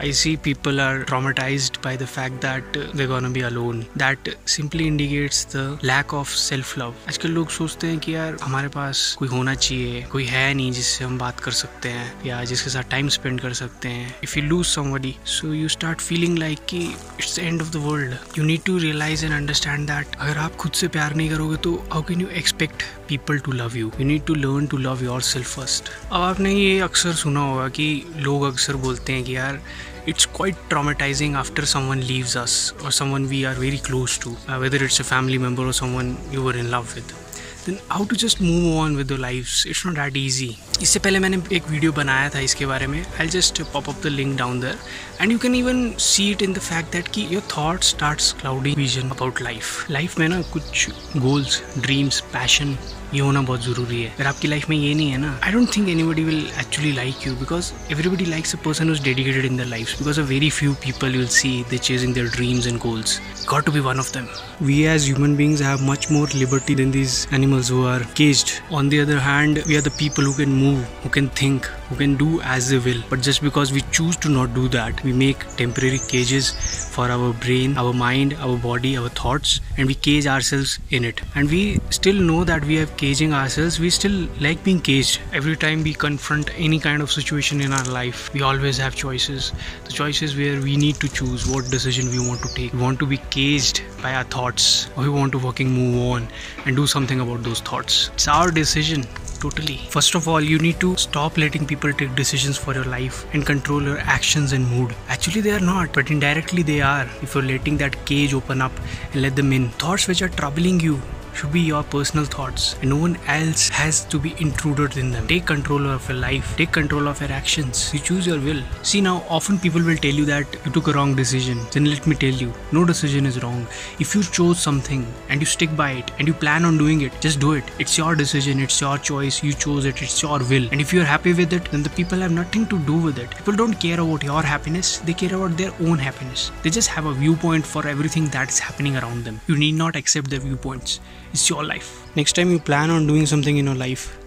I see people are traumatized by the fact that they're gonna be alone. That simply indicates the lack of self love. आजकल लोग सोचते हैं कि यार, हमारे पास कोई होना चाहिए, कोई है नहीं जिससे हम बात कर सकते हैं, या जिसके साथ टाइम स्पेंड कर सकते हैं if you lose somebody so you start feeling like कि it's the end of the world you need to realise and understand that अगर आप खुद से प्यार नहीं करोगे तो how can you expect people to love you you need to learn to love yourself first अब आपने ये अक्सर सुना होगा कि लोग अक्सर बोलते हैं कि यार it's quite traumatizing after someone leaves us or someone we are very close to, uh, whether it's a family member or someone you were in love with. Then how to just move on with their lives? It's not that easy. इससे पहले मैंने एक video बनाया था इसके बारे में I just pop up the link down there and you can even see it in the fact that कि your thought starts clouding vision about life life में ना कुछ गोल्स ड्रीम्स पैशन ये होना बहुत ज़रूरी है अगर आपकी लाइफ में ये नहीं है ना I don't think anybody will actually like you because everybody likes a person is dedicated in their life because a very few people will see they chasing their dreams and goals got to be one of them. We as human beings have much more liberty than these animals who are caged. On the other hand, we are the people who can move, who can think, who can do as they will. But just because we choose to not do that, we make temporary cages for our brain, our mind, our body, our thoughts, and we cage ourselves in it. And we still know that we are caging ourselves. We still like being caged. Every time we confront any kind of situation in our life, we always have choices. The choices where we need to choose what decision we want to take. We want to be caged by our thoughts, or we want to fucking move on and do something about those thoughts. It's our decision totally. First of all you need to stop letting people take decisions for your life and control your actions and mood. Actually they are not but indirectly they are. If you're letting that cage open up and let them in thoughts which are troubling you should be your personal thoughts. And no one else has to be intruded in them. Take control of your life. Take control of your actions. You choose your will. See now often people will tell you that you took a wrong decision. Then let me tell you no decision is wrong. If you chose something and you stick by it and you plan on doing it just do it. It's your decision. It's your choice. You chose it. It's your will. And if you're happy with it then the people have nothing to do with it. People don't care about your happiness. They care about their own happiness. They just have a viewpoint for everything that's happening around them. You need not accept their viewpoints it's your life. Next time you plan on doing something in your life,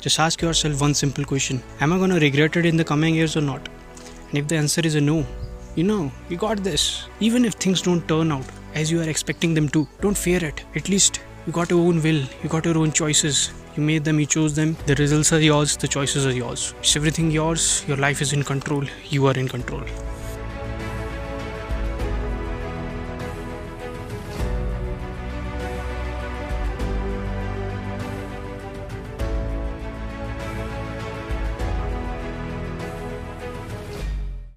just ask yourself one simple question Am I going to regret it in the coming years or not? And if the answer is a no, you know, you got this. Even if things don't turn out as you are expecting them to, don't fear it. At least you got your own will, you got your own choices. You made them, you chose them. The results are yours, the choices are yours. It's everything yours. Your life is in control. You are in control.